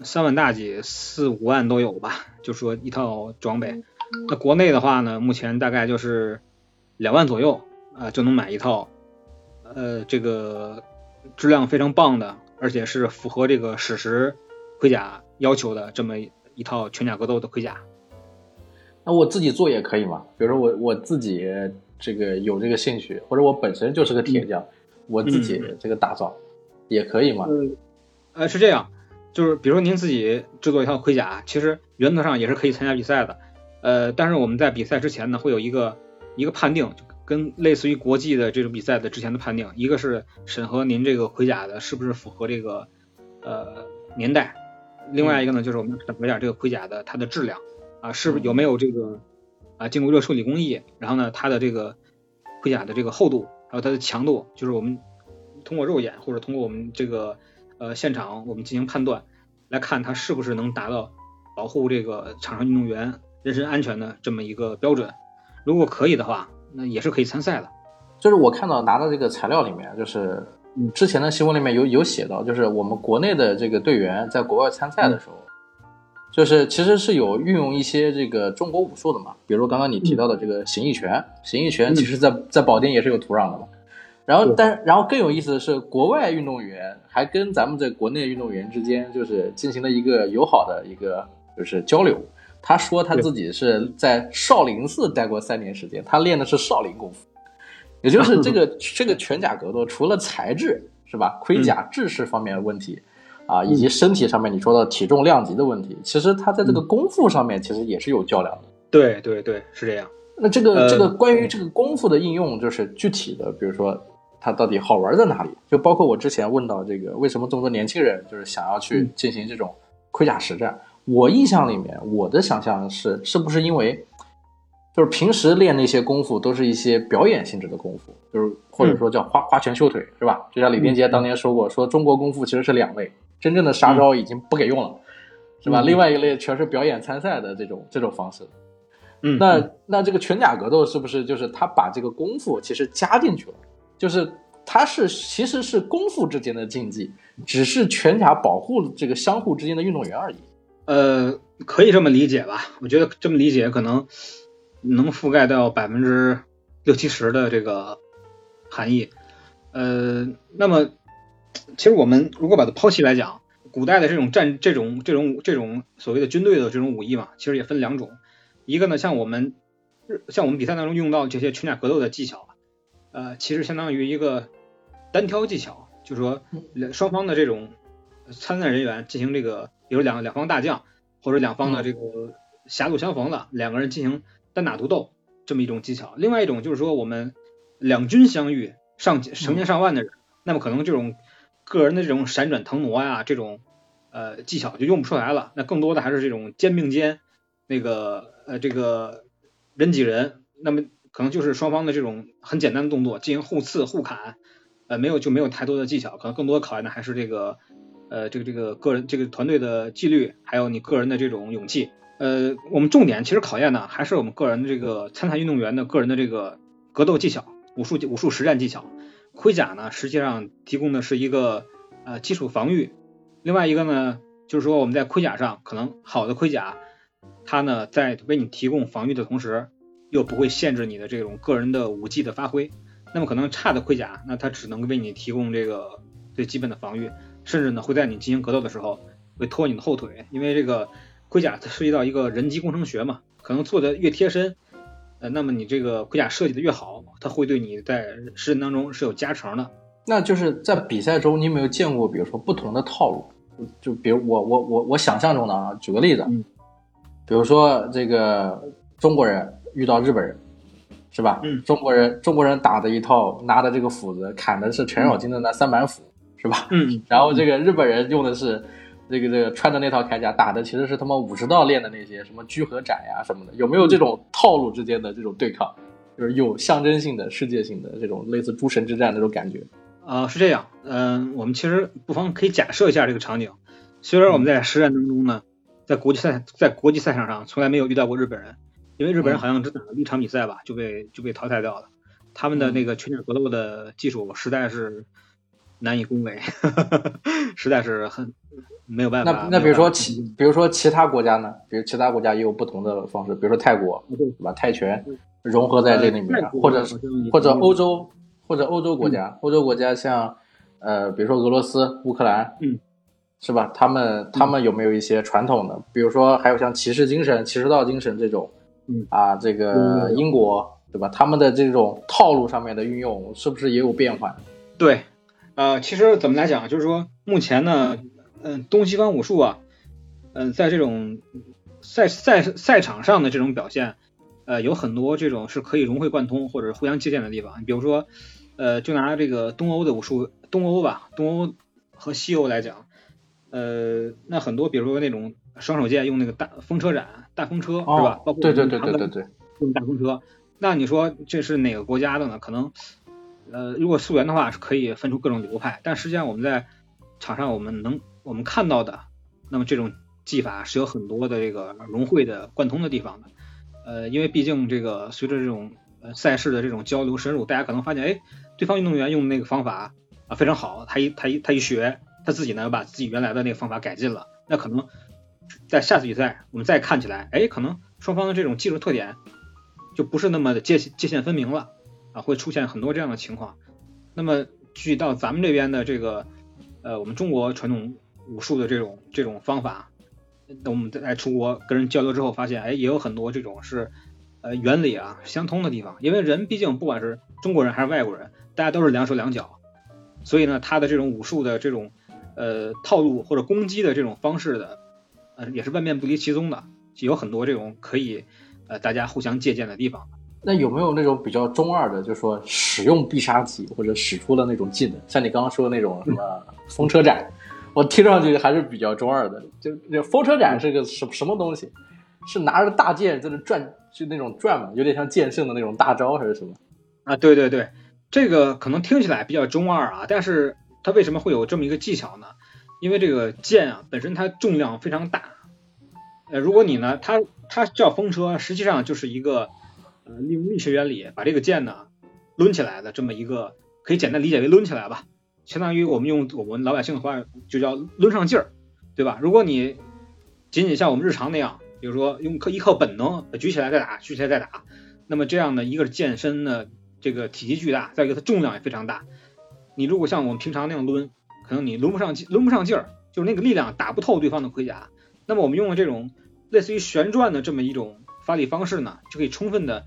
三万大几，四五万都有吧，就说一套装备。那国内的话呢，目前大概就是两万左右。啊，就能买一套，呃，这个质量非常棒的，而且是符合这个史实盔甲要求的这么一套全甲格斗的盔甲。那我自己做也可以嘛？比如说我我自己这个有这个兴趣，或者我本身就是个铁匠，我自己这个打造也可以嘛？呃，是这样，就是比如说您自己制作一套盔甲，其实原则上也是可以参加比赛的。呃，但是我们在比赛之前呢，会有一个一个判定。跟类似于国际的这种比赛的之前的判定，一个是审核您这个盔甲的是不是符合这个呃年代，另外一个呢就是我们审核一下这个盔甲的它的质量啊，是不是有没有这个啊经过热处理工艺，然后呢它的这个盔甲的这个厚度还有它的强度，就是我们通过肉眼或者通过我们这个呃现场我们进行判断来看它是不是能达到保护这个场上运动员人身安全的这么一个标准，如果可以的话。那也是可以参赛的，就是我看到拿的这个材料里面，就是之前的新闻里面有有写到，就是我们国内的这个队员在国外参赛的时候，就是其实是有运用一些这个中国武术的嘛，比如刚刚你提到的这个形意拳，形意拳其实在在保定也是有土壤的嘛。然后，但然后更有意思的是，国外运动员还跟咱们这国内运动员之间就是进行了一个友好的一个就是交流。他说他自己是在少林寺待过三年时间，他练的是少林功夫，也就是这个 [LAUGHS] 这个拳甲格斗，除了材质是吧，盔甲制式方面的问题啊，以及身体上面你说的体重量级的问题，其实他在这个功夫上面其实也是有较量的。对对对，是这样。那这个这个关于这个功夫的应用，就是具体的，比如说它到底好玩在哪里？就包括我之前问到这个，为什么这么多年轻人就是想要去进行这种盔甲实战？我印象里面，我的想象是，是不是因为，就是平时练那些功夫都是一些表演性质的功夫，就是或者说叫花花拳绣腿，是吧？就像李连杰当年说过，说中国功夫其实是两类，真正的杀招已经不给用了，是吧？另外一类全是表演参赛的这种这种方式。嗯，那那这个拳甲格斗是不是就是他把这个功夫其实加进去了？就是它是其实是功夫之间的竞技，只是拳甲保护这个相互之间的运动员而已。呃，可以这么理解吧？我觉得这么理解可能能覆盖到百分之六七十的这个含义。呃，那么其实我们如果把它抛弃来讲，古代的这种战、这种、这种、这种所谓的军队的这种武艺嘛，其实也分两种。一个呢，像我们像我们比赛当中用到这些群甲格斗的技巧，呃，其实相当于一个单挑技巧，就是说双方的这种参赛人员进行这个，比如两两方大将或者两方的这个狭路相逢的两个人进行单打独斗这么一种技巧。另外一种就是说我们两军相遇，上成千上万的人，那么可能这种个人的这种闪转腾挪呀，这种呃技巧就用不出来了。那更多的还是这种肩并肩，那个呃这个人挤人，那么可能就是双方的这种很简单的动作进行互刺互砍，呃没有就没有太多的技巧，可能更多的考验的还是这个呃这个这个个人这个团队的纪律，还有你个人的这种勇气。呃，我们重点其实考验呢还是我们个人的这个参赛运动员的个人的这个格斗技巧。武术武术实战技巧，盔甲呢实际上提供的是一个呃基础防御，另外一个呢就是说我们在盔甲上可能好的盔甲，它呢在为你提供防御的同时，又不会限制你的这种个人的武技的发挥。那么可能差的盔甲，那它只能为你提供这个最基本的防御，甚至呢会在你进行格斗的时候会拖你的后腿，因为这个盔甲它涉及到一个人机工程学嘛，可能做的越贴身。呃，那么你这个盔甲设计的越好，它会对你在实战当中是有加成的。那就是在比赛中，你有没有见过，比如说不同的套路？就比如我我我我想象中的啊，举个例子，比如说这个中国人遇到日本人，是吧？嗯。中国人中国人打的一套，拿的这个斧子砍的是程咬金的那三板斧，是吧？嗯。[LAUGHS] 然后这个日本人用的是。这个这个穿的那套铠甲打的其实是他们武士道练的那些什么居合斩呀什么的，有没有这种套路之间的这种对抗？就是有象征性的、世界性的这种类似诸神之战那种感觉？啊，是这样。嗯，我们其实不妨可以假设一下这个场景。虽然我们在实战当中呢，在国际赛在国际赛场上从来没有遇到过日本人，因为日本人好像只打了一场比赛吧，就被就被淘汰掉了。他们的那个群甲格斗的技术实在是难以恭维，[LAUGHS] 实在是很。没有办法。那那比如说其比如说其他国家呢？比如其他国家也有不同的方式，比如说泰国，对吧？泰拳融合在这里面，或者是或者欧洲或者欧洲国家，欧洲国家像呃，比如说俄罗斯、乌克兰，嗯，是吧？他们他们有没有一些传统的？比如说还有像骑士精神、骑士道精神这种，嗯啊，这个英国对吧？他们的这种套路上面的运用是不是也有变化？对，呃，其实怎么来讲，就是说目前呢。嗯，东西方武术啊，嗯，在这种赛赛赛场上的这种表现，呃，有很多这种是可以融会贯通或者互相借鉴的地方。你比如说，呃，就拿这个东欧的武术，东欧吧，东欧和西欧来讲，呃，那很多比如说那种双手剑用那个大风车斩、大风车是吧？包括对对对对对对，用大风车。那你说这是哪个国家的呢？可能，呃，如果溯源的话是可以分出各种流派，但实际上我们在场上我们能。我们看到的，那么这种技法是有很多的这个融汇的贯通的地方的，呃，因为毕竟这个随着这种呃赛事的这种交流深入，大家可能发现，哎，对方运动员用那个方法啊非常好，他一他一他一学，他自己呢又把自己原来的那个方法改进了，那可能在下次比赛我们再看起来，哎，可能双方的这种技术特点就不是那么的界界限分明了啊，会出现很多这样的情况。那么具体到咱们这边的这个呃，我们中国传统。武术的这种这种方法，那我们在出国跟人交流之后，发现哎，也有很多这种是呃原理啊相通的地方。因为人毕竟不管是中国人还是外国人，大家都是两手两脚，所以呢，他的这种武术的这种呃套路或者攻击的这种方式的呃也是万变不离其宗的，有很多这种可以呃大家互相借鉴的地方。那有没有那种比较中二的，就是说使用必杀技或者使出了那种技能，像你刚刚说的那种什么 [LAUGHS] 风车斩？我听上去还是比较中二的，就那风车斩是个什什么东西？是拿着大剑在那转，就那种转嘛，有点像剑圣的那种大招还是什么？啊，对对对，这个可能听起来比较中二啊，但是它为什么会有这么一个技巧呢？因为这个剑啊本身它重量非常大，呃，如果你呢，它它叫风车，实际上就是一个呃利用力学原理把这个剑呢抡起来的这么一个，可以简单理解为抡起来吧。相当于我们用我们老百姓的话就叫抡上劲儿，对吧？如果你仅仅像我们日常那样，比如说用靠依靠本能举起来再打，举起来再打，那么这样的一个是健身的这个体积巨大，再一个它重量也非常大。你如果像我们平常那样抡，可能你抡不上劲，抡不上劲儿，就是那个力量打不透对方的盔甲。那么我们用了这种类似于旋转的这么一种发力方式呢，就可以充分的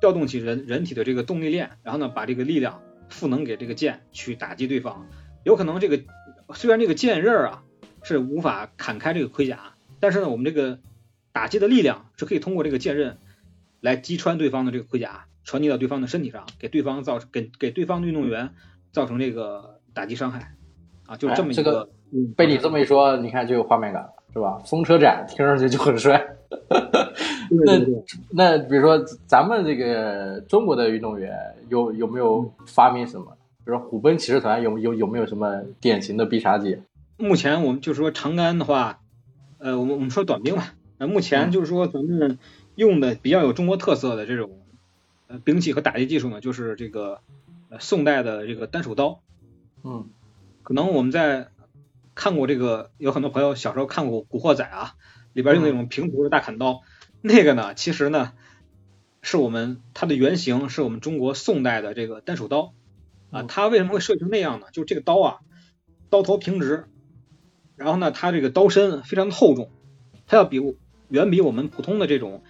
调动起人人体的这个动力链，然后呢，把这个力量赋能给这个剑去打击对方。有可能这个虽然这个剑刃啊是无法砍开这个盔甲，但是呢，我们这个打击的力量是可以通过这个剑刃来击穿对方的这个盔甲，传递到对方的身体上，给对方造成给给对方的运动员造成这个打击伤害啊，就这么一个。被你这么一说，你看就有画面感了，是吧？风车斩听上去就很帅。对对对那比如说咱们这个中国的运动员有有没有发明什么？比如说虎贲骑士团有有有没有什么典型的必杀技？目前我们就是说长杆的话，呃，我们我们说短兵吧，呃，目前就是说咱们用的比较有中国特色的这种呃兵器和打击技术呢，就是这个呃宋代的这个单手刀。嗯可能我们在看过这个，有很多朋友小时候看过《古惑仔》啊，里边用那种平头的大砍刀，那个呢，其实呢，是我们它的原型是我们中国宋代的这个单手刀啊。嗯它为什么会设计成那样呢？就是这个刀啊，刀头平直，然后呢，它这个刀身非常的厚重，它要比远比我们普通的这种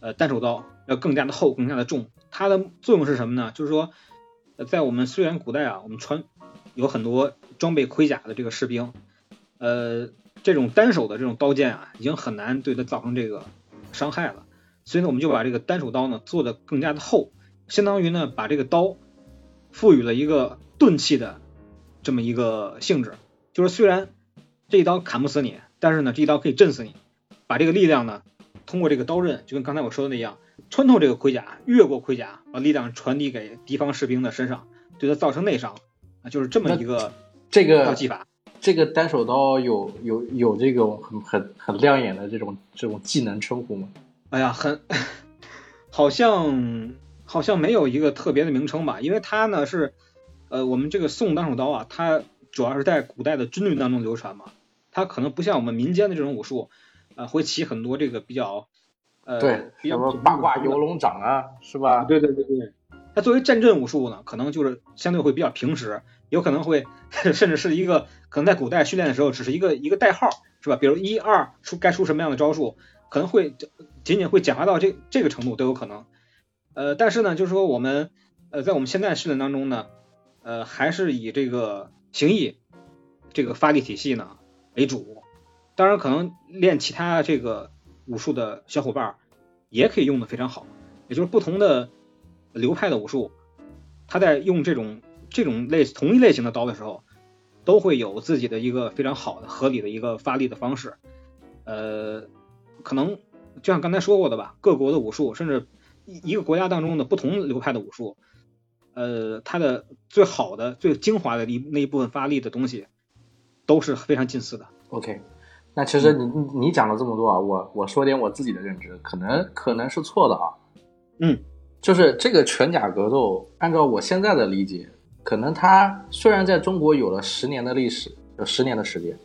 呃单手刀要更加的厚，更加的重。它的作用是什么呢？就是说，呃在我们虽然古代啊，我们穿有很多装备盔甲的这个士兵，呃，这种单手的这种刀剑啊，已经很难对它造成这个伤害了。所以呢，我们就把这个单手刀呢做的更加的厚，相当于呢把这个刀赋予了一个钝器的这么一个性质。就是虽然这一刀砍不死你，但是呢这一刀可以震死你，把这个力量呢通过这个刀刃，就跟刚才我说的那样，穿透这个盔甲，越过盔甲，把力量传递给敌方士兵的身上，对他造成内伤啊，就是这么一个这个套技法。这个单手刀有有有这种很很很亮眼的这种这种技能称呼吗？哎呀，很好像好像没有一个特别的名称吧，因为它呢是呃我们这个宋单手刀啊，它主要是在古代的军队当中流传嘛，它可能不像我们民间的这种武术，呃会起很多这个比较呃对，比较什么八卦游龙掌啊，是吧？对对对对，它作为战阵武术呢，可能就是相对会比较平时，有可能会 [LAUGHS] 甚至是一个可能在古代训练的时候只是一个一个代号，是吧？比如一二出该出什么样的招数，可能会仅仅会简化到这这个程度都有可能。呃，但是呢，就是说我们呃在我们现在训练当中呢，呃还是以这个形意这个发力体系呢为主，当然可能练其他这个武术的小伙伴也可以用的非常好，也就是不同的流派的武术，他在用这种这种类同一类型的刀的时候，都会有自己的一个非常好的合理的一个发力的方式。呃，可能就像刚才说过的吧，各国的武术，甚至一一个国家当中的不同流派的武术，呃，它的最好的、最精华的一那一部分发力的东西，都是非常近似的。OK，那其实你你你讲了这么多啊，我我说点我自己的认知，可能可能是错的啊。嗯，就是这个拳甲格斗，按照我现在的理解，可能它虽然在中国有了十年的历史，有十年的时间，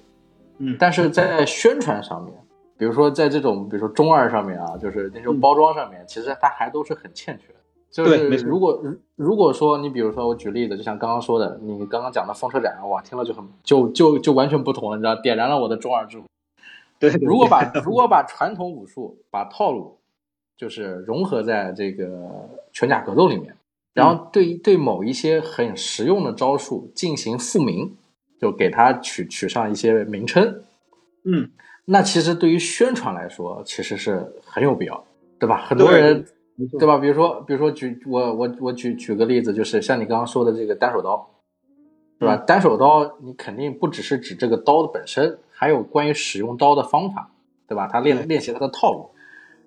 嗯，但是在宣传上面，比如说在这种比如说中二上面啊，就是那种包装上面，其实它还都是很欠缺的。就是如果如如果说你比如说我举例子，就像刚刚说的，你刚刚讲的风车展，哇，听了就很就就就完全不同了，你知道，点燃了我的中二之火。对，对如果把如果把传统武术把套路就是融合在这个拳甲格斗里面，然后对对某一些很实用的招数进行复名，就给它取取上一些名称，嗯，那其实对于宣传来说，其实是很有必要，对吧？很多人对吧？比如说，比如说举我我我举举个例子，就是像你刚刚说的这个单手刀，对吧？单手刀你肯定不只是指这个刀的本身，还有关于使用刀的方法，对吧？他练练习他的套路，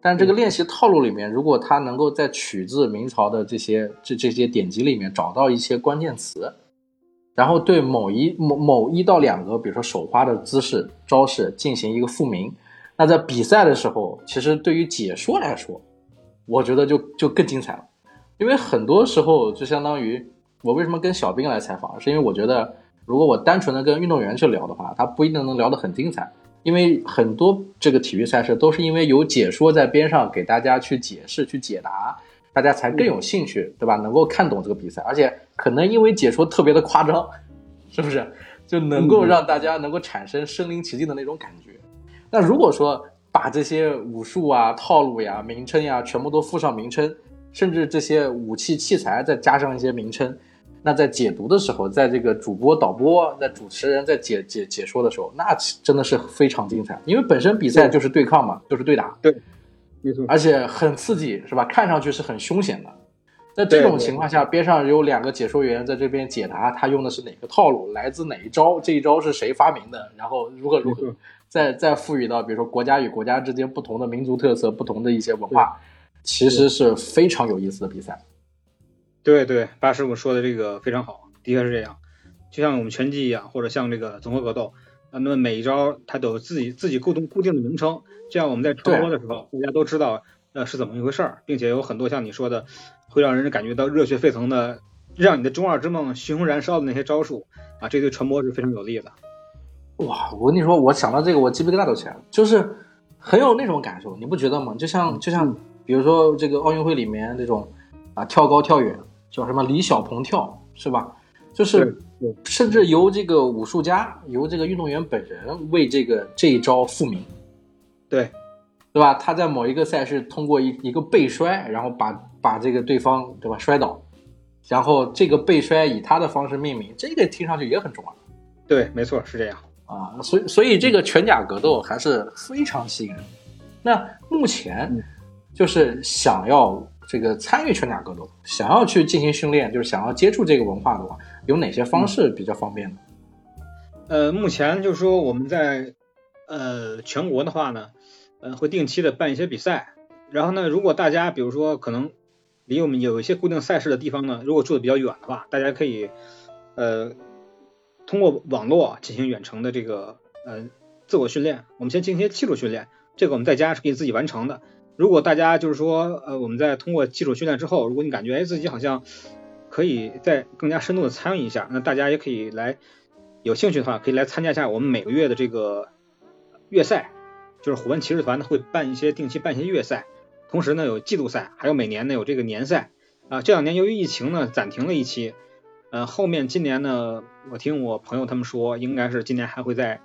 但这个练习套路里面，如果他能够在取自明朝的这些这这些典籍里面找到一些关键词，然后对某一某某一到两个，比如说手花的姿势招式进行一个复明，那在比赛的时候，其实对于解说来说，我觉得就就更精彩了，因为很多时候就相当于我为什么跟小兵来采访，是因为我觉得如果我单纯的跟运动员去聊的话，他不一定能聊得很精彩，因为很多这个体育赛事都是因为有解说在边上给大家去解释、去解答，大家才更有兴趣，对吧？能够看懂这个比赛，而且可能因为解说特别的夸张，是不是就能够让大家能够产生身临其境的那种感觉？那如果说把把这些武术啊、套路呀、名称呀，全部都附上名称，甚至这些武器器材再加上一些名称。那在解读的时候，在这个主播、导播、在主持人在解解解说的时候，那真的是非常精彩。因为本身比赛就是对抗嘛，就是对打，对，没错，而且很刺激，是吧？看上去是很凶险的。在这种情况下，边上有两个解说员在这边解答，他用的是哪个套路，来自哪一招，这一招是谁发明的，然后如何如何，再再赋予到比如说国家与国家之间不同的民族特色、不同的一些文化，其实是非常有意思的比赛。对对，八师傅说的这个非常好，的确是这样。就像我们拳击一样，或者像这个综合格斗，那么每一招它都有自己自己固定固定的名称，这样我们在传播的时候，大家都知道呃是怎么一回事儿，并且有很多像你说的。会让人感觉到热血沸腾的，让你的中二之梦熊熊燃烧的那些招数啊，这对传播是非常有利的。哇，我跟你说，我想到这个，我鸡皮疙瘩都起来了，就是很有那种感受，你不觉得吗？就像就像比如说这个奥运会里面这种啊跳高跳远，叫什么李小鹏跳，是吧？就是甚至由这个武术家，由这个运动员本人为这个这一招复名，对。对吧？他在某一个赛事通过一一个背摔，然后把把这个对方对吧摔倒，然后这个背摔以他的方式命名，这个听上去也很重要。对，没错，是这样啊。所以所以这个拳甲格斗还是非常吸引人。那目前就是想要这个参与拳甲格斗，想要去进行训练，就是想要接触这个文化的话，有哪些方式比较方便呢？呃，目前就是说我们在呃全国的话呢。嗯，会定期的办一些比赛，然后呢，如果大家比如说可能离我们有一些固定赛事的地方呢，如果住的比较远的话，大家可以呃通过网络进行远程的这个呃自我训练。我们先进行一些基础训练，这个我们在家是可以自己完成的。如果大家就是说呃我们在通过基础训练之后，如果你感觉哎自己好像可以再更加深度的参与一下，那大家也可以来有兴趣的话，可以来参加一下我们每个月的这个月赛。就是虎纹骑士团呢会办一些定期办一些月赛，同时呢有季度赛，还有每年呢有这个年赛啊。这两年由于疫情呢暂停了一期，呃后面今年呢我听我朋友他们说应该是今年还会再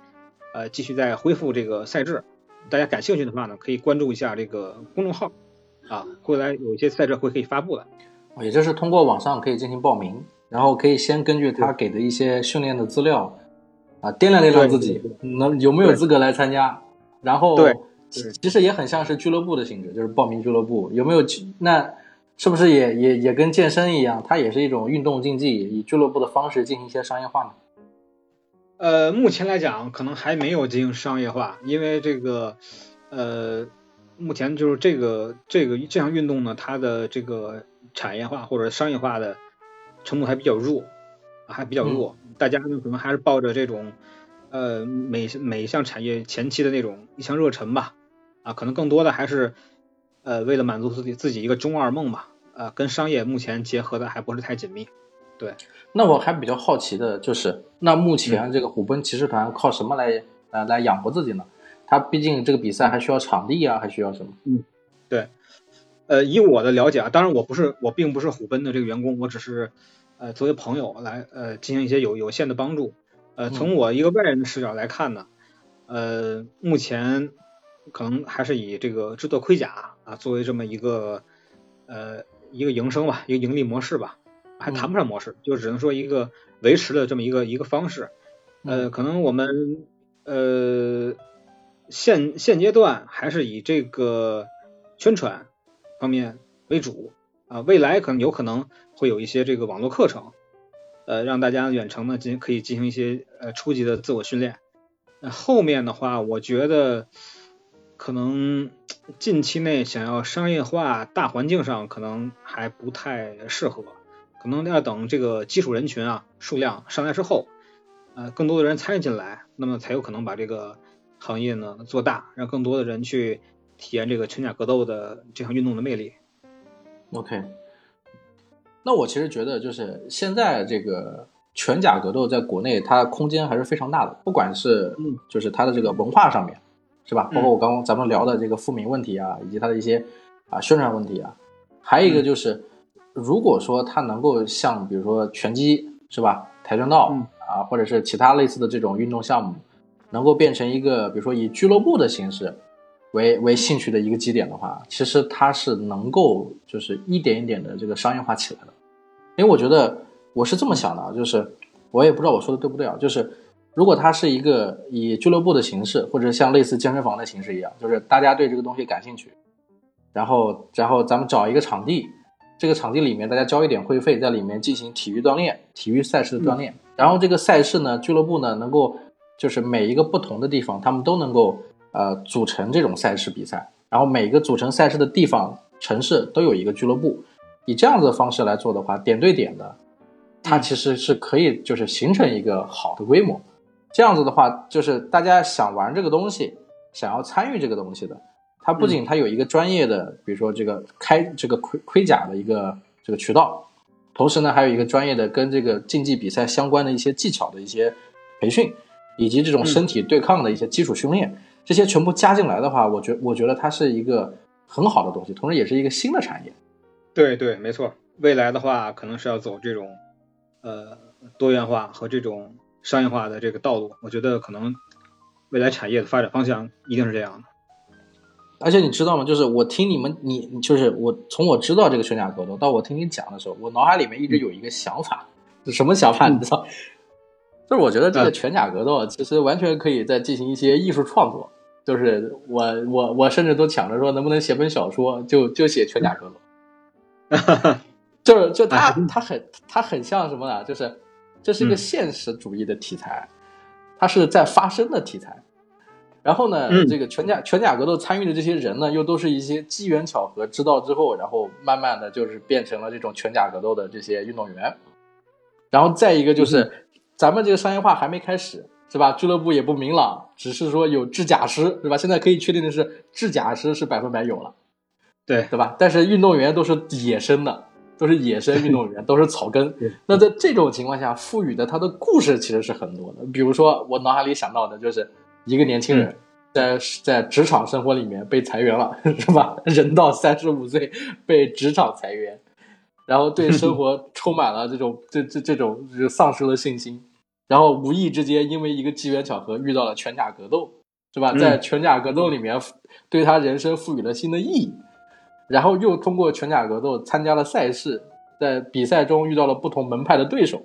呃继续再恢复这个赛制。大家感兴趣的话呢可以关注一下这个公众号啊，未来有一些赛车会可以发布的。也就是通过网上可以进行报名，然后可以先根据他给的一些训练的资料啊掂量掂量自己能有没有资格来参加。然后对，其实也很像是俱乐部的性质，就是报名俱乐部有没有？那是不是也也也跟健身一样，它也是一种运动竞技，以俱乐部的方式进行一些商业化呢？呃，目前来讲可能还没有进行商业化，因为这个呃，目前就是这个这个这项运动呢，它的这个产业化或者商业化的程度还比较弱，还比较弱，大家呢可能还是抱着这种。呃，每每一项产业前期的那种一腔热忱吧，啊，可能更多的还是呃为了满足自己自己一个中二梦吧，呃，跟商业目前结合的还不是太紧密。对，那我还比较好奇的就是，那目前这个虎贲骑士团靠什么来呃来养活自己呢？他毕竟这个比赛还需要场地啊，还需要什么？嗯，对，呃，以我的了解啊，当然我不是我并不是虎贲的这个员工，我只是呃作为朋友来呃进行一些有有限的帮助。呃，从我一个外人的视角来看呢，呃，目前可能还是以这个制作盔甲啊作为这么一个呃一个营生吧，一个盈利模式吧，还谈不上模式，就只能说一个维持的这么一个一个方式。呃，可能我们呃现现阶段还是以这个宣传方面为主啊，未来可能有可能会有一些这个网络课程。呃，让大家远程呢进可以进行一些呃初级的自我训练。那后面的话，我觉得可能近期内想要商业化，大环境上可能还不太适合，可能要等这个基础人群啊数量上来之后，呃，更多的人参与进来，那么才有可能把这个行业呢做大，让更多的人去体验这个拳甲格斗的这项运动的魅力。OK。那我其实觉得，就是现在这个拳甲格斗在国内，它空间还是非常大的。不管是，就是它的这个文化上面，是吧？包括我刚刚咱们聊的这个复名问题啊，以及它的一些啊宣传问题啊，还有一个就是，如果说它能够像比如说拳击，是吧？跆拳道啊，或者是其他类似的这种运动项目，能够变成一个比如说以俱乐部的形式为为兴趣的一个基点的话，其实它是能够就是一点一点的这个商业化起来的。因为我觉得我是这么想的啊，就是我也不知道我说的对不对啊，就是如果它是一个以俱乐部的形式，或者像类似健身房的形式一样，就是大家对这个东西感兴趣，然后然后咱们找一个场地，这个场地里面大家交一点会费，在里面进行体育锻炼、体育赛事的锻炼，然后这个赛事呢，俱乐部呢能够就是每一个不同的地方，他们都能够。呃，组成这种赛事比赛，然后每个组成赛事的地方、城市都有一个俱乐部，以这样子的方式来做的话，点对点的，它其实是可以就是形成一个好的规模。这样子的话，就是大家想玩这个东西，想要参与这个东西的，它不仅它有一个专业的，比如说这个开这个盔盔甲的一个这个渠道，同时呢，还有一个专业的跟这个竞技比赛相关的一些技巧的一些培训，以及这种身体对抗的一些基础训练。这些全部加进来的话，我觉我觉得它是一个很好的东西，同时也是一个新的产业。对对，没错。未来的话，可能是要走这种呃多元化和这种商业化的这个道路。我觉得可能未来产业的发展方向一定是这样的。而且你知道吗？就是我听你们，你就是我从我知道这个全甲格斗到我听你讲的时候，我脑海里面一直有一个想法，是什么想法？你知道？[LAUGHS] 就是我觉得这个全甲格斗其实完全可以再进行一些艺术创作。就是我我我甚至都抢着说能不能写本小说，就就写全甲格斗，[LAUGHS] 就是就他他很他很像什么呢？就是这是一个现实主义的题材，它是在发生的题材。然后呢，这个全甲全甲格斗参与的这些人呢，又都是一些机缘巧合知道之后，然后慢慢的就是变成了这种全甲格斗的这些运动员。然后再一个就是咱们这个商业化还没开始。是吧？俱乐部也不明朗，只是说有制甲师，是吧？现在可以确定的是，制甲师是百分百有了，对对吧？但是运动员都是野生的，都是野生运动员，都是草根。那在这种情况下，赋予的他的故事其实是很多的。比如说，我脑海里想到的就是一个年轻人在在职场生活里面被裁员了，[LAUGHS] 是吧？人到三十五岁被职场裁员，然后对 [LAUGHS] 生活充满了这种这这这种就丧失了信心。然后无意之间，因为一个机缘巧合遇到了拳甲格斗，是吧？在拳甲格斗里面，对他人生赋予了新的意义。然后又通过拳甲格斗参加了赛事，在比赛中遇到了不同门派的对手，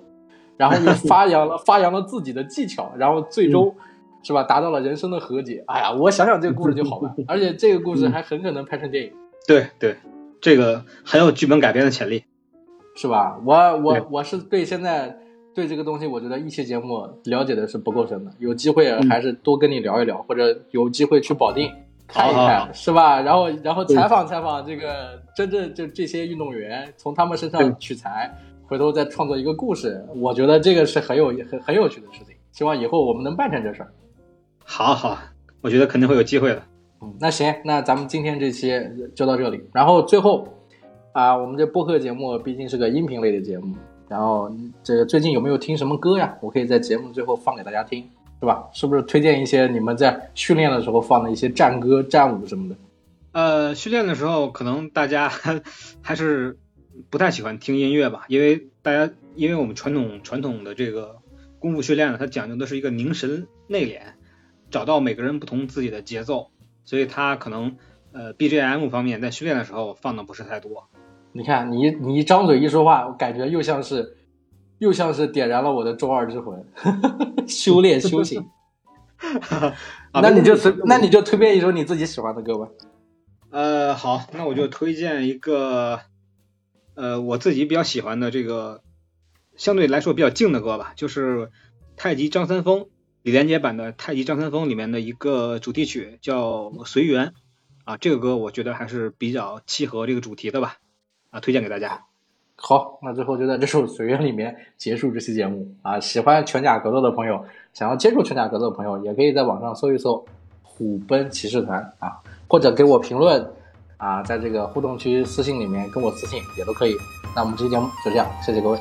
然后又 [LAUGHS] 发扬了发扬了自己的技巧，然后最终是吧达到了人生的和解。哎呀，我想想这个故事就好玩，[LAUGHS] 而且这个故事还很可能拍成电影。[LAUGHS] 对对，这个很有剧本改编的潜力，是吧？我我我是对现在。对这个东西，我觉得一期节目了解的是不够深的，有机会还是多跟你聊一聊，或者有机会去保定看一看，是吧？然后，然后采访采访这个真正就这些运动员，从他们身上取材，回头再创作一个故事，我觉得这个是很有很很有趣的事情。希望以后我们能办成这事儿。好好，我觉得肯定会有机会的。嗯，那行，那咱们今天这期就到这里。然后最后啊，我们这播客节目毕竟是个音频类的节目。然后这个最近有没有听什么歌呀？我可以在节目最后放给大家听，是吧？是不是推荐一些你们在训练的时候放的一些战歌、战舞什么的？呃，训练的时候可能大家还是不太喜欢听音乐吧，因为大家因为我们传统传统的这个功夫训练呢，它讲究的是一个凝神内敛，找到每个人不同自己的节奏，所以他可能呃 BGM 方面在训练的时候放的不是太多。你看，你你一张嘴一说话，我感觉又像是，又像是点燃了我的中二之魂，[LAUGHS] 修炼修行。[LAUGHS] 那你就随，那你就推荐一首你自己喜欢的歌吧。呃，好，那我就推荐一个，呃，我自己比较喜欢的这个，相对来说比较静的歌吧，就是太极张三丰李连杰版的《太极张三丰》里面的一个主题曲，叫《随缘》啊，这个歌我觉得还是比较契合这个主题的吧。啊，推荐给大家。好，那最后就在这首《随缘》里面结束这期节目啊！喜欢全甲格斗的朋友，想要接触全甲格斗的朋友，也可以在网上搜一搜“虎奔骑士团”啊，或者给我评论啊，在这个互动区私信里面跟我私信也都可以。那我们这期节目就这样，谢谢各位。